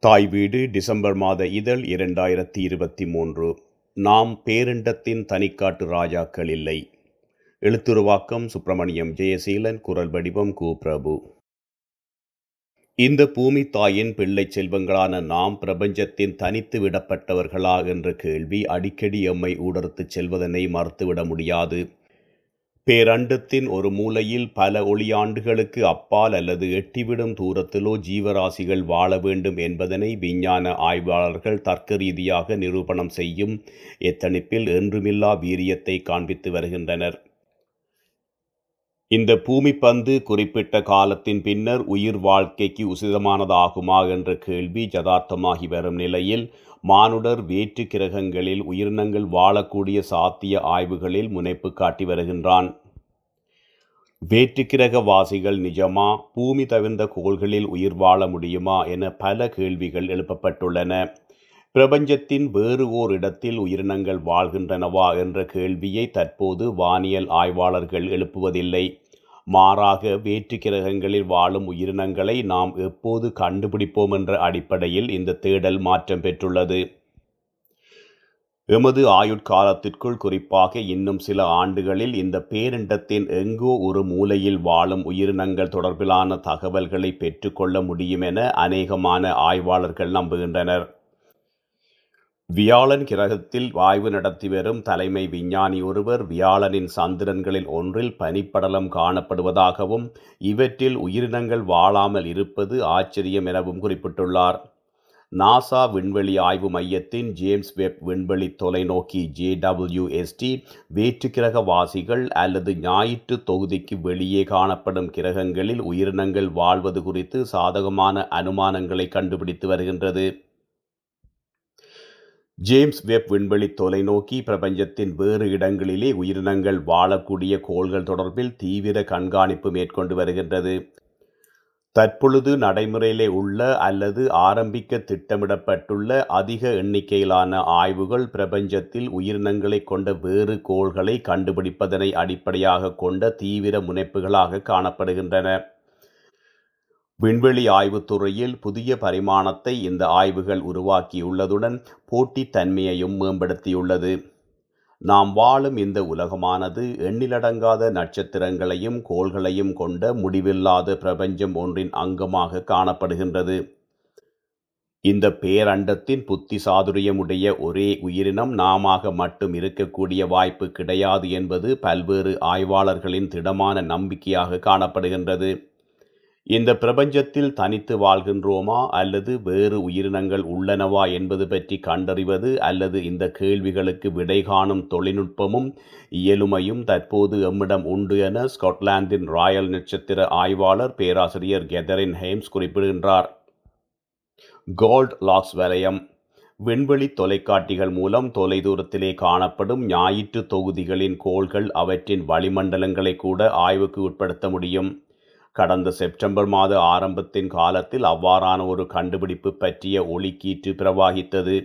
தாய் வீடு டிசம்பர் மாத இதழ் இரண்டாயிரத்தி இருபத்தி மூன்று. நாம் பேரண்டத்தின் தனிக்காட்டு ராஜாக்கள் இல்லை. எழுத்துருவாக்கம் சுப்பிரமணியம் ஜெயசீலன் குரல் வடிவம் கு பிரபு இந்த பூமி தாயின் பிள்ளை செல்வங்களான நாம் பிரபஞ்சத்தின் தனித்து விடப்பட்டவர்களா என்ற கேள்வி அடிக்கடி எம்மை ஊடறுத்துச் செல்வதனை மறுத்துவிட முடியாது. பேரண்டத்தின் ஒரு மூலையில் பல ஒளியாண்டுகளுக்கு அப்பால் அல்லது எட்டிவிடும் தூரத்திலோ ஜீவராசிகள் வாழ வேண்டும் என்பதனை விஞ்ஞான ஆய்வாளர்கள் தர்க்க ரீதியாக நிரூபணம் செய்யும் எத்தனிப்பில் என்றுமில்லா வீரியத்தை காண்பித்து வருகின்றனர். இந்த பூமி பந்து குறிப்பிட்ட காலத்தின் பின்னர் உயிர் வாழ்க்கைக்கு உசிதமானதாகுமா என்ற கேள்வி ஜதார்த்தமாகி வரும் நிலையில் மானுடர் வேற்று கிரகங்களில் உயிரினங்கள் வாழக்கூடிய சாத்திய ஆய்வுகளில் முனைப்பு காட்டி வருகின்றான். வேற்றுக்கிரக வாசிகள் நிஜமா பூமி தவிர்ந்த கோள்களில் உயிர் வாழ முடியுமா என பல கேள்விகள் எழுப்பப்பட்டுள்ளன. பிரபஞ்சத்தின் வேறு ஓர் இடத்தில் உயிரினங்கள் வாழ்கின்றனவா என்ற கேள்வியை தற்போது வானியல் ஆய்வாளர்கள் எழுப்புவதில்லை. மாறாக வேற்று கிரகங்களில் வாழும் உயிரினங்களை நாம் எப்போது கண்டுபிடிப்போம் என்ற அடிப்படையில் இந்த தேடல் மாற்றம் பெற்றுள்ளது. எமது ஆயுட்காலத்திற்குள் குறிப்பாக இன்னும் சில ஆண்டுகளில் இந்த பேரிண்டத்தின் எங்கோ ஒரு மூலையில் வாழும் உயிரினங்கள் தொடர்பிலான தகவல்களை பெற்றுக்கொள்ள முடியும் என அநேகமான ஆய்வாளர்கள் நம்புகின்றனர். வியாழன் கிரகத்தில் ஆய்வு நடத்தி வரும் தலைமை விஞ்ஞானி ஒருவர் வியாழனின் சந்திரன்களில் ஒன்றில் பனிப்படலம் காணப்படுவதாகவும் இவற்றில் உயிரினங்கள் வாழாமல் இருப்பது ஆச்சரியம் எனவும் குறிப்பிட்டுள்ளார். நாசா விண்வெளி ஆய்வு மையத்தின் ஜேம்ஸ் வெப் விண்வெளி தொலைநோக்கி ஜேடபிள்யூஎஸ்டி வேற்றுக்கிரக வாசிகள் அல்லது ஞாயிற்று தொகுதிக்கு வெளியே காணப்படும் கிரகங்களில் உயிரினங்கள் வாழ்வது குறித்து சாதகமான அனுமானங்களை கண்டுபிடித்து வருகின்றது. ஜேம்ஸ் வெப் விண்வெளி தொலைநோக்கி பிரபஞ்சத்தின் வேறு இடங்களிலே உயிரினங்கள் வாழக்கூடிய கோள்கள் தொடர்பில் தீவிர கண்காணிப்பு மேற்கொண்டு வருகின்றது. தற்பொழுது நடைமுறையிலே உள்ள அல்லது ஆரம்பிக்க திட்டமிடப்பட்டுள்ள அதிக எண்ணிக்கையிலான ஆய்வுகள் பிரபஞ்சத்தில் உயிரினங்களை கொண்ட வேறு கோள்களை கண்டுபிடிப்பதனை அடிப்படையாக கொண்ட தீவிர முனைப்புகளாக காணப்படுகின்றன. விண்வெளி ஆய்வுத்துறையில் புதிய பரிமாணத்தை இந்த ஆய்வுகள் உருவாக்கியுள்ளதுடன் போட்டித்தன்மையையும் மேம்படுத்தியுள்ளது. நாம் வாழும் இந்த உலகமானது எண்ணிலடங்காத நட்சத்திரங்களையும் கோள்களையும் கொண்ட முடிவில்லாத பிரபஞ்சம் ஒன்றின் அங்கமாக காணப்படுகின்றது. இந்த பேரண்டத்தின் புத்தி சாதுரியமுடைய ஒரே உயிரினம் நாமாக மட்டும் இருக்கக்கூடிய வாய்ப்பு கிடையாது என்பது பல்வேறு ஆய்வாளர்களின் திடமான நம்பிக்கையாக காணப்படுகின்றது. இந்த பிரபஞ்சத்தில் தனித்து வாழ்கின்றோமா அல்லது வேறு உயிரினங்கள் உள்ளனவா என்பது பற்றி கண்டறிவது அல்லது இந்த கேள்விகளுக்கு விடை காணும் தொழில்நுட்பமும் இயலுமையும் தற்போது எம்மிடம் உண்டு என ஸ்காட்லாந்தின் ராயல் நட்சத்திர ஆய்வாளர் பேராசிரியர் கெதரின் ஹேம்ஸ் குறிப்பிடுகின்றார். கோல்ட் லாக்ஸ் வலயம். விண்வெளி தொலைக்காட்டிகள் மூலம் தொலைதூரத்திலே காணப்படும் ஞாயிற்று தொகுதிகளின் கோள்கள் அவற்றின் வளிமண்டலங்களை கூட ஆய்வுக்கு உட்படுத்த முடியும். கடந்த செப்டம்பர் மாத ஆரம்பத்தின் காலத்தில் அவ்வாறான ஒரு கண்டுபிடிப்பு பற்றிய ஒளிக்கீற்று பிரவாகித்தது.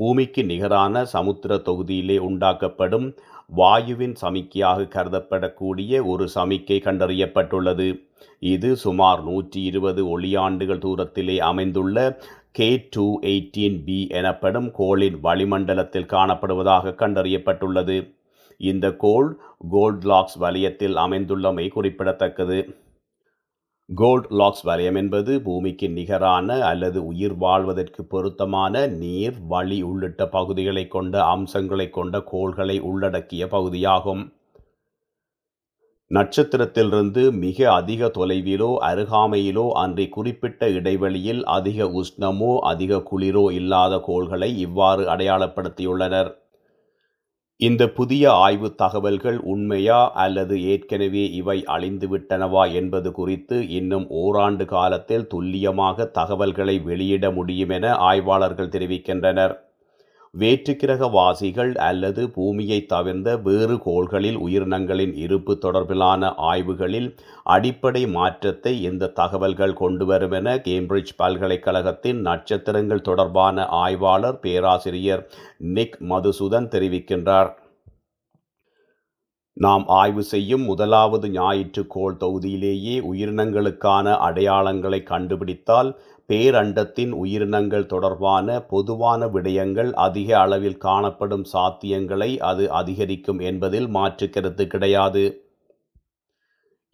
பூமிக்கு நிகரான சமுத்திர தொகுதியிலே உண்டாக்கப்படும் வாயுவின் சமிக்கையாக கருதப்படக்கூடிய ஒரு சமிக்கை கண்டறியப்பட்டுள்ளது. இது சுமார் நூற்றி இருபது ஒளியாண்டுகள் தூரத்திலே அமைந்துள்ள கே டூ எயிட்டீன் பி எனப்படும் கோளின் வளிமண்டலத்தில் காணப்படுவதாக கண்டறியப்பட்டுள்ளது. இந்த கோள் கோல்ட்லாக்ஸ் வலயத்தில் அமைந்துள்ளமை குறிப்பிடத்தக்கது. கோல்ட் லாக்ஸ் வலயம் என்பது பூமிக்கு நிகரான அல்லது உயிர் வாழ்வதற்கு பொருத்தமான நீர் வழி உள்ளிட்ட பகுதிகளை கொண்ட அம்சங்களை கொண்ட கோள்களை உள்ளடக்கிய பகுதியாகும். நட்சத்திரத்திலிருந்து மிக அதிக தொலைவிலோ அருகாமையிலோ அன்றி குறிப்பிட்ட இடைவெளியில் அதிக உஷ்ணமோ அதிக குளிரோ இல்லாத கோள்களை இவ்வாறு அடையாளப்படுத்தியுள்ளனர். இந்த புதிய ஆய்வு தகவல்கள் உண்மையா அல்லது ஏற்கனவே இவை அழிந்துவிட்டனவா என்பது குறித்து இன்னும் ஓராண்டு காலத்தில் துல்லியமாக தகவல்களை வெளியிட முடியும் என ஆய்வாளர்கள் தெரிவிக்கின்றனர். வேற்றுக்கிரகவாசிகள் அல்லது பூமியை தவிர்ந்த வேறு கோள்களில் உயிரினங்களின் இருப்பு தொடர்பிலான ஆய்வுகளில் அடிப்படை மாற்றத்தை இந்த தகவல்கள் கொண்டு வரும் என கேம்பிரிட்ஜ் பல்கலைக்கழகத்தின் நட்சத்திரங்கள் தொடர்பான ஆய்வாளர் பேராசிரியர் நிக் மதுசூதன் தெரிவிக்கின்றார். நாம் ஆய்வு செய்யும் முதலாவது ஞாயிற்றுக்கோள் தொகுதியிலேயே உயிரினங்களுக்கான அடையாளங்களை கண்டுபிடித்தால் பேரண்டத்தின் உயிரினங்கள் தொடர்பான பொதுவான விடயங்கள் அதிக அளவில் காணப்படும் சாத்தியங்களை அது அதிகரிக்கும் என்பதில் மாற்று கருத்து கிடையாது.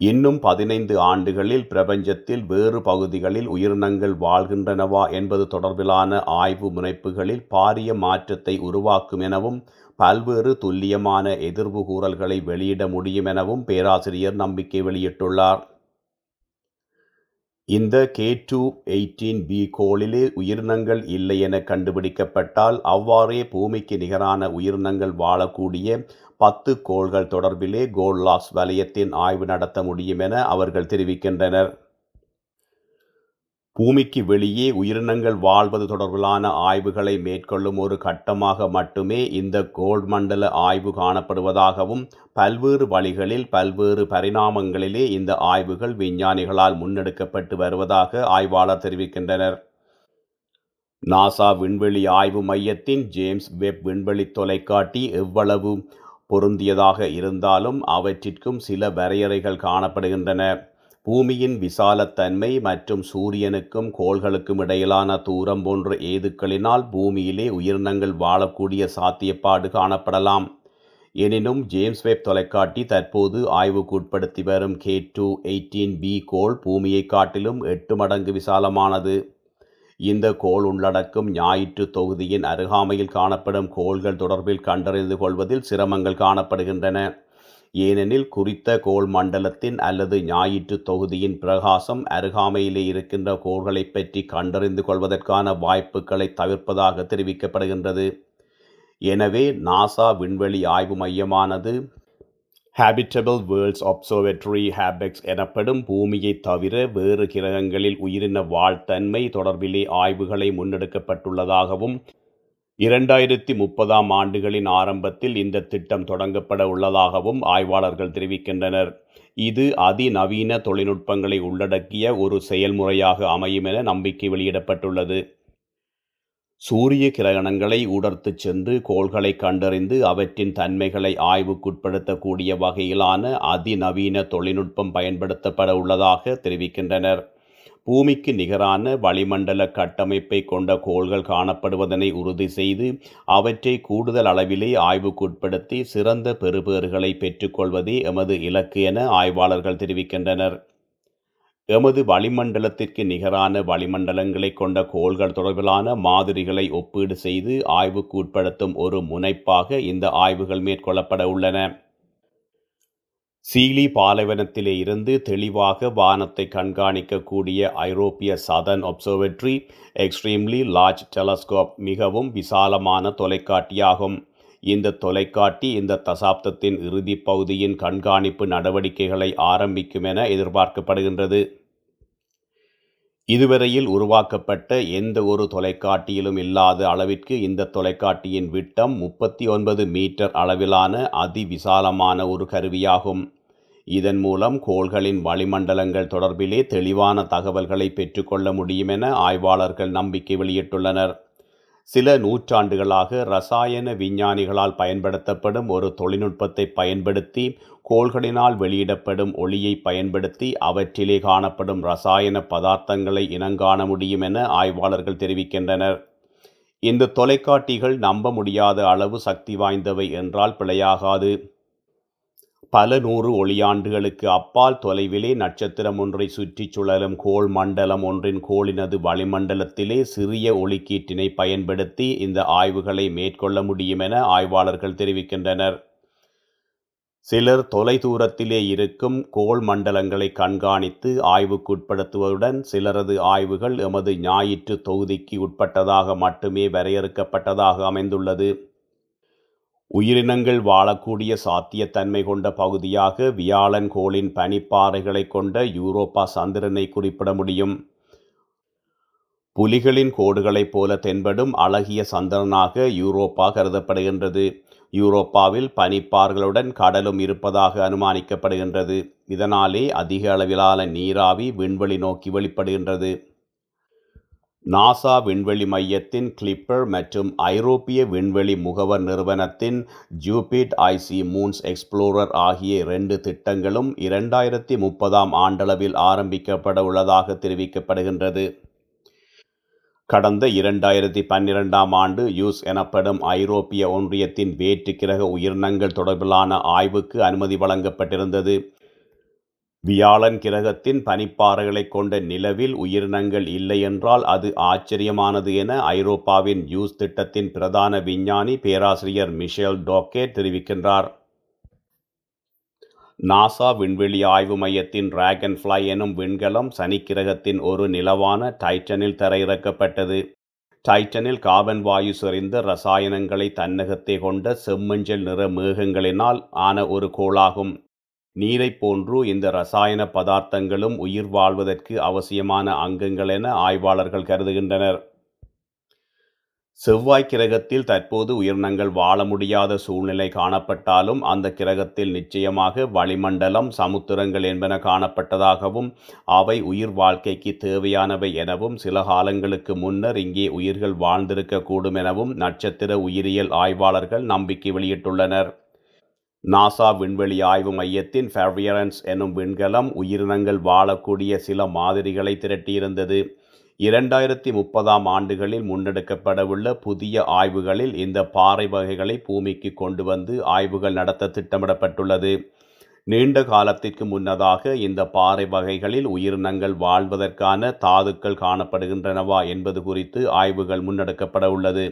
இன்னும் பதினைந்து ஆண்டுகளில் பிரபஞ்சத்தில் வேறு பகுதிகளில் உயிரினங்கள் வாழ்கின்றனவா என்பது தொடர்பிலான ஆய்வு முனைப்புகளில் பாரிய மாற்றத்தை உருவாக்கும் எனவும் பல்வேறு துல்லியமான எதிர்வு கூறல்களை வெளியிட முடியும் எனவும் பேராசிரியர் நம்பிக்கை வெளியிட்டுள்ளார். இந்த கே டூ எயிட்டீன் பி கோளிலே உயிரினங்கள் இல்லை என கண்டுபிடிக்கப்பட்டால் அவ்வாறே பூமிக்கு நிகரான உயிரினங்கள் வாழக்கூடிய பத்து கோள்கள் தொடர்பிலே கோல்லாஸ் வலயத்தின் ஆய்வு நடத்த முடியும் என அவர்கள் தெரிவிக்கின்றனர். பூமிக்கு வெளியே உயிரினங்கள் வாழ்வது தொடர்பிலான ஆய்வுகளை மேற்கொள்ளும் ஒரு கட்டமாக மட்டுமே இந்த கோல்ட் மண்டல ஆய்வு காணப்படுவதாகவும் பல்வேறு வழிகளில் பல்வேறு பரிணாமங்களிலே இந்த ஆய்வுகள் விஞ்ஞானிகளால் முன்னெடுக்கப்பட்டு வருவதாக ஆய்வாளர் தெரிவிக்கின்றனர். நாசா விண்வெளி ஆய்வு மையத்தின் ஜேம்ஸ் வெப் விண்வெளி தொலைக்காட்டி எவ்வளவு பொருந்தியதாக இருந்தாலும் அவற்றிற்கும் சில வரையறைகள் காணப்படுகின்றன. பூமியின் விசாலத்தன்மை மற்றும் சூரியனுக்கும் கோள்களுக்கும் இடையிலான தூரம் போன்ற ஏதுக்களினால் பூமியிலே உயிரினங்கள் வாழக்கூடிய சாத்தியப்பாடு காணப்படலாம். எனினும் ஜேம்ஸ் வெப் தொலைக்காட்டி தற்போது ஆய்வுக்குட்படுத்தி வரும் கே டூ எயிட்டீன் பி கோள் பூமியை காட்டிலும் எட்டு மடங்கு விசாலமானது. இந்த கோள் உள்ளடக்கும் ஞாயிற்று தொகுதியின் அருகாமையில் காணப்படும் கோள்கள் தொடர்பில் கண்டறிந்து கொள்வதில் சிரமங்கள் காணப்படுகின்றன. ஏனெனில் குறித்த கோள் மண்டலத்தின் அல்லது ஞாயிற்று தொகுதியின் பிரகாசம் அருகாமையிலே இருக்கின்ற கோள்களை பற்றி கண்டறிந்து கொள்வதற்கான வாய்ப்புகளை தவிர்ப்பதாக தெரிவிக்கப்படுகின்றது. எனவே நாசா விண்வெளி ஆய்வு மையமானது ஹேபிட்டபிள் வேர்ல்ட்ஸ் அப்சர்வேட்டரி ஹேபெக்ஸ் எனப்படும் பூமியை தவிர வேறு கிரகங்களில் உயிரின வாழ்த்தன்மை தொடர்பிலே ஆய்வுகளை முன்னெடுக்கப்பட்டுள்ளதாகவும் இரண்டாயிரத்தி முப்பதாம் ஆண்டுகளின் ஆரம்பத்தில் இந்த திட்டம் தொடங்கப்பட உள்ளதாகவும் ஆய்வாளர்கள் தெரிவிக்கின்றனர். இது அதிநவீன தொழில்நுட்பங்களை உள்ளடக்கிய ஒரு செயல்முறையாக அமையும் என நம்பிக்கை வெளியிடப்பட்டுள்ளது. சூரிய கிரகணங்களை உடர்த்துச் சென்று கோள்களை கண்டறிந்து அவற்றின் தன்மைகளை ஆய்வுக்குட்படுத்தக்கூடிய வகையிலான அதிநவீன தொழில்நுட்பம் பயன்படுத்தப்பட உள்ளதாக தெரிவிக்கின்றனர். பூமிக்கு நிகரான வளிமண்டல கட்டமைப்பை கொண்ட கோள்கள் காணப்படுவதனை உறுதி செய்து அவற்றை கூடுதல் அளவிலே ஆய்வுக்குட்படுத்தி சிறந்த பெறுபேறுகளை பெற்றுக்கொள்வதே எமது இலக்கு என ஆய்வாளர்கள் தெரிவிக்கின்றனர். எமது வளிமண்டலத்திற்கு நிகரான வளிமண்டலங்களை கொண்ட கோள்கள் தொடர்பிலான மாதிரிகளை ஒப்பீடு செய்து ஆய்வுக்கு உட்படுத்தும் ஒரு முனைப்பாக இந்த ஆய்வுகள் மேற்கொள்ளப்பட உள்ளன. சீலி பாலைவனத்திலே இருந்து தெளிவாக வானத்தை கண்காணிக்கக்கூடிய ஐரோப்பிய southern observatory extremely large telescope மிகவும் விசாலமான தொலைக்காட்டியாகும். இந்த தொலைக்காட்டி இந்த தசாப்தத்தின் இறுதி பகுதியின் கண்காணிப்பு நடவடிக்கைகளை ஆரம்பிக்கும் என எதிர்பார்க்கப்படுகின்றது. இதுவரையில் உருவாக்கப்பட்ட எந்த ஒரு தொலைக்காட்டியிலும் இல்லாத அளவிற்கு இந்த தொலைக்காட்டியின் விட்டம் முப்பத்தி ஒன்பது மீட்டர் அளவிலான அதிவிசாலமான ஒரு கருவியாகும். இதன் மூலம் கோள்களின் வளிமண்டலங்கள் தொடர்பிலே தெளிவான தகவல்களை பெற்றுக்கொள்ள முடியும் என ஆய்வாளர்கள் நம்பிக்கை வெளியிட்டுள்ளனர். சில நூற்றாண்டுகளாக ரசாயன விஞ்ஞானிகளால் பயன்படுத்தப்படும் ஒரு தொழில்நுட்பத்தை பயன்படுத்தி கோள்களினால் வெளியிடப்படும் ஒளியை பயன்படுத்தி அவற்றிலே காணப்படும் ரசாயன பதார்த்தங்களை இனங்காண முடியும் என ஆய்வாளர்கள் தெரிவிக்கின்றனர். இந்த தொலைக்காட்டிகள் நம்ப முடியாத அளவு சக்தி வாய்ந்தவை என்றால் பிழையாகாது. பல நூறு ஒளியாண்டுகளுக்கு அப்பால் தொலைவிலே நட்சத்திரம் ஒன்றை சுற்றிச் சுழலும் கோள் மண்டலம் ஒன்றின் கோளினது வளிமண்டலத்திலே சிறிய ஒளிக்கீட்டினை பயன்படுத்தி இந்த ஆய்வுகளை மேற்கொள்ள முடியும் என ஆய்வாளர்கள் தெரிவிக்கின்றனர். சிலர் தொலைதூரத்திலே இருக்கும் கோள் மண்டலங்களை கண்காணித்து ஆய்வுக்குட்படுத்துவதுடன் சிலரது ஆய்வுகள் எமது ஞாயிற்று தொகுதிக்கு உட்பட்டதாக மட்டுமே வரையறுக்கப்பட்டதாக அமைந்துள்ளது. உயிரினங்கள் வாழக்கூடிய சாத்தியத்தன்மை கொண்ட பகுதியாக வியாழன் கோளின் பனிப்பாறைகளை கொண்ட யூரோப்பா சந்திரனை குறிப்பிட முடியும். புலிகளின் கோடுகளைப் போல தென்படும் அழகிய சந்திரனாக யூரோப்பா கருதப்படுகின்றது. யூரோப்பாவில் பனிப்பார்களுடன் கடலும் இருப்பதாக அனுமானிக்கப்படுகின்றது. இதனாலே அதிக அளவிலான நீராவி விண்வெளி நோக்கி வெளிப்படுகின்றது. நாசா விண்வெளி மையத்தின் கிளிப்பர் மற்றும் ஐரோப்பிய விண்வெளி முகவர் நிறுவனத்தின் ஜூபிட் ஐசி மூன்ஸ் எக்ஸ்ப்ளோரர் ஆகிய இரண்டு திட்டங்களும் இரண்டாயிரத்தி முப்பதாம் ஆண்டளவில் ஆரம்பிக்கப்பட உள்ளதாக தெரிவிக்கப்படுகின்றது. கடந்த இரண்டாயிரத்தி பன்னிரெண்டாம் ஆண்டு யூஸ் எனப்படும் ஐரோப்பிய ஒன்றியத்தின் வேற்று கிரக உயிரினங்கள் தொடர்பிலான ஆய்வுக்கு அனுமதி வழங்கப்பட்டிருந்தது. வியாழன் கிரகத்தின் பனிப்பாறைகளை கொண்ட நிலவில் உயிரினங்கள் இல்லை என்றால் அது ஆச்சரியமானது என ஐரோப்பாவின் யூஸ் திட்டத்தின் பிரதான விஞ்ஞானி பேராசிரியர் மிஷேல் டோக்கே தெரிவிக்கின்றார். நாசா விண்வெளி ஆய்வு மையத்தின் டிராகன் ஃப்ளை எனும் விண்கலம் சனிக்கிரகத்தின் ஒரு நிலவான டைட்டனில் தரையிறக்கப்பட்டது. டைட்டனில் கார்பன் வாயு செறிந்த ரசாயனங்களை தன்னகத்தை கொண்ட செம்மஞ்சள் நிற மேகங்களினால் ஆன ஒரு கோளாகும். நீரைப் போன்று இந்த ரசாயன பதார்த்தங்களும் உயிர் வாழ்வதற்கு அவசியமான அங்கங்கள் என ஆய்வாளர்கள் கருதுகின்றனர். செவ்வாய் கிரகத்தில் தற்போது உயிரினங்கள் வாழ முடியாத சூழ்நிலை காணப்பட்டாலும் அந்த கிரகத்தில் நிச்சயமாக வளிமண்டலம் சமுத்திரங்கள் என்பன காணப்பட்டதாகவும் அவை உயிர் வாழ்க்கைக்கு தேவையானவை எனவும் சில காலங்களுக்கு முன்னர் இங்கே உயிர்கள் வாழ்ந்திருக்கக்கூடும் எனவும் நட்சத்திர உயிரியல் ஆய்வாளர்கள் நம்பிக்கை வெளியிட்டுள்ளனர். நாசா விண்வெளி ஆய்வு மையத்தின் ஃபேவியரன்ஸ் எனும் விண்கலம் உயிரினங்கள் வாழக்கூடிய சில மாதிரிகளை திரட்டியிருந்தது. இரண்டாயிரத்தி முப்பதாம் ஆண்டுகளில் முன்னெடுக்கப்படவுள்ள புதிய ஆய்வுகளில் இந்த பாறை வகைகளை பூமிக்கு கொண்டு வந்து ஆய்வுகள் நடத்த திட்டமிடப்பட்டுள்ளது. நீண்ட காலத்திற்கு முன்னதாக இந்த பாறை வகைகளில் உயிரினங்கள் வாழ்வதற்கான தாதுக்கள் காணப்படுகின்றனவா என்பது குறித்து ஆய்வுகள் முன்னெடுக்கப்பட உள்ளது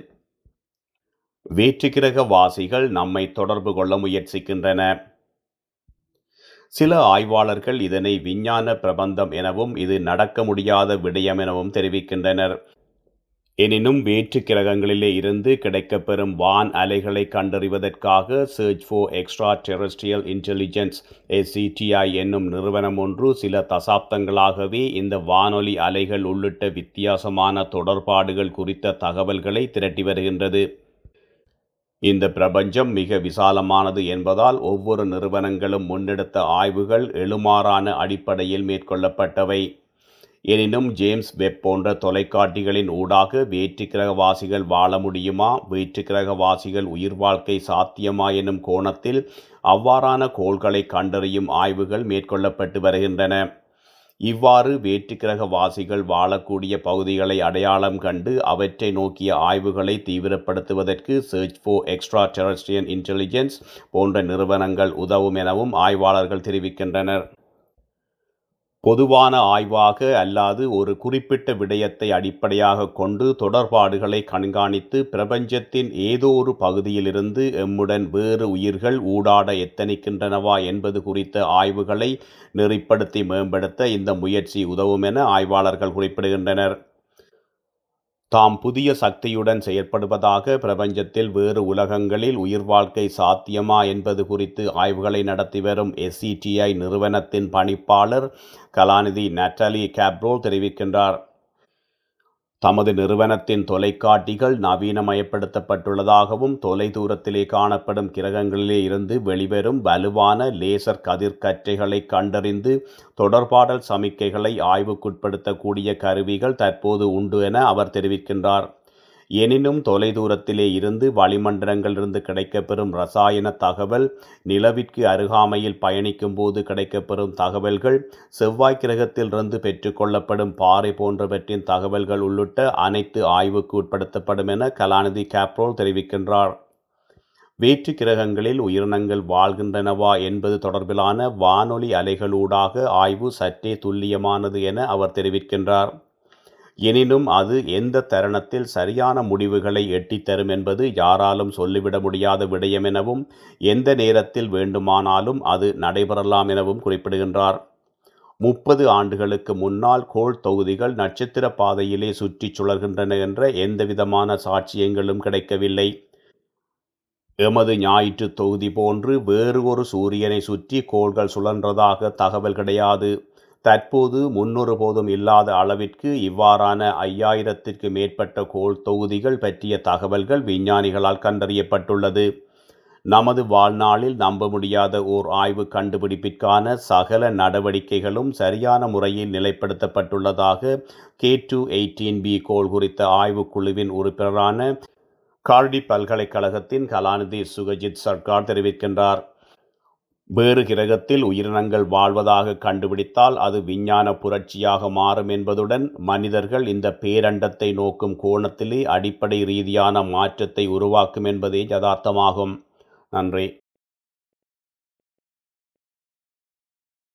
வேற்றுக்கிரக வாசிகள் நம்மை தொடர்பு கொள்ள முயற்சிக்கின்றன. சில ஆய்வாளர்கள் இதனை விஞ்ஞான பிரபந்தம் எனவும் இது நடக்க முடியாத விடயம் எனவும் தெரிவிக்கின்றனர். எனினும் வேற்று கிரகங்களிலே இருந்து கிடைக்கப்பெறும் வான் அலைகளை கண்டறிவதற்காக search for extraterrestrial intelligence SETI என்னும் நிறுவனம் ஒன்று சில தசாப்தங்களாகவே இந்த வானொலி அலைகள் உள்ளிட்ட வித்தியாசமான தொடர்பாடுகள் குறித்த தகவல்களை திரட்டி வருகின்றது. இந்த பிரபஞ்சம் மிக விசாலமானது என்பதால் ஒவ்வொரு நிறுவனங்களும் முன்னெடுத்த ஆய்வுகள் எழுமாறான அடிப்படையில் மேற்கொள்ளப்பட்டவை. எனினும் ஜேம்ஸ் வெப் போன்ற தொலைக்காட்டிகளின் ஊடாக வேற்றுக்கிரகவாசிகள் வாழ முடியுமா? வேற்றுக்கிரகவாசிகள் உயிர் வாழ்க்கை சாத்தியமா எனும் கோணத்தில் அவ்வாறான கோள்களை கண்டறியும் ஆய்வுகள் மேற்கொள்ளப்பட்டு வருகின்றன. இவ்வாறு வேற்றுக்கிரக வாசிகள் வாழக்கூடிய பகுதிகளை அடையாளம் கண்டு அவற்றை நோக்கிய ஆய்வுகளை தீவிரப்படுத்துவதற்கு search for extraterrestrial intelligence போன்ற நிறுவனங்கள் உதவும் எனவும் ஆய்வாளர்கள் தெரிவிக்கின்றனர். பொதுவான ஆய்வாக அல்லாது ஒரு குறிப்பிட்ட விடயத்தை அடிப்படையாக கொண்டு தொடர்பாடுகளை கண்காணித்து பிரபஞ்சத்தின் ஏதோ ஒரு பகுதியிலிருந்து எம்முடன் வேறு உயிர்கள் ஊடாட எத்தனிக்கின்றனவா என்பது குறித்த ஆய்வுகளை நெறிப்படுத்தி மேம்படுத்த இந்த முயற்சி உதவும் என ஆய்வாளர்கள் குறிப்பிடுகின்றனர். தாம் புதிய சக்தியுடன் செயற்படுவதாக பிரபஞ்சத்தில் வேறு உலகங்களில் உயிர் வாழ்க்கை சாத்தியமா என்பது குறித்து ஆய்வுகளை நடத்தி வரும் எஸ்சிடிஐ நிறுவனத்தின் பணிப்பாளர் கலாநிதி நட்டலி கேப்ரோ தெரிவிக்கின்றார். தமது நிறுவனத்தின் தொலைக்காட்டிகள் நவீனமயப்படுத்தப்பட்டுள்ளதாகவும் தொலை தூரத்திலே காணப்படும் கிரகங்களிலே இருந்து வெளிவரும் வலுவான லேசர் கதிர்கற்றைகளை கண்டறிந்து தொடர்பாடல் சமிக்கைகளை ஆய்வுக்குட்படுத்தக்கூடிய கருவிகள் தற்போது உண்டு என அவர் தெரிவிக்கின்றார். எனினும் தொலைதூரத்திலே இருந்து வளிமண்டலங்களிலிருந்து கிடைக்கப்பெறும் ரசாயன தகவல் நிலவிற்கு அருகாமையில் பயணிக்கும் போது கிடைக்கப்பெறும் தகவல்கள் செவ்வாய் கிரகத்திலிருந்து பெற்றுக்கொள்ளப்படும் பாறை போன்றவற்றின் தகவல்கள் உள்ளிட்ட அனைத்து ஆய்வுக்கு உட்படுத்தப்படும் என கலாநிதி கேப்ரோல் தெரிவிக்கின்றார். வேற்று கிரகங்களில் உயிரினங்கள் வாழ்கின்றனவா என்பது தொடர்பிலான வானொலி அலைகளூடாக ஆய்வு சற்றே துல்லியமானது என அவர் தெரிவிக்கின்றார். எனினும் அது எந்த தருணத்தில் சரியான முடிவுகளை எட்டித்தரும் என்பது யாராலும் சொல்லிவிட முடியாத விடயம் எனவும் எந்த நேரத்தில் வேண்டுமானாலும் அது நடைபெறலாம் எனவும் குறிப்பிடுகின்றார். முப்பது ஆண்டுகளுக்கு முன்னால் கோள் தொகுதிகள் நட்சத்திர பாதையிலே சுற்றி சுழல்கின்றன என்ற எந்தவிதமான சாட்சியங்களும் கிடைக்கவில்லை. எமது ஞாயிற்று தொகுதி போன்று வேறு ஒரு சூரியனை சுற்றி கோள்கள் சுழன்றதாக தகவல் கிடையாது. தற்போது முன்னொரு போதும் இல்லாத அளவிற்கு இவ்வாறான ஐயாயிரத்திற்கு மேற்பட்ட கோள் தொகுதிகள் பற்றிய தகவல்கள் விஞ்ஞானிகளால் கண்டறியப்பட்டுள்ளது. நமது வாழ்நாளில் நம்ப முடியாத ஓர் ஆய்வு கண்டுபிடிப்பிற்கான சகல நடவடிக்கைகளும் சரியான முறையில் நிலைப்படுத்தப்பட்டுள்ளதாக கே டூ எயிட்டீன் பி கோள் குறித்த ஆய்வுக்குழுவின் உறுப்பினரான கார்டி பல்கலைக்கழகத்தின் கலாநிதி சுகஜித் சர்க்கார் தெரிவிக்கின்றார். வேறு கிரகத்தில் உயிரினங்கள் வாழ்வதாக கண்டுபிடித்தால் அது விஞ்ஞான புரட்சியாக மாறும் என்பதுடன் மனிதர்கள் இந்த பேரண்டத்தை நோக்கும் கோணத்திலே அடிப்படை ரீதியான மாற்றத்தை உருவாக்கும் என்பதே யதார்த்தமாகும். நன்றி.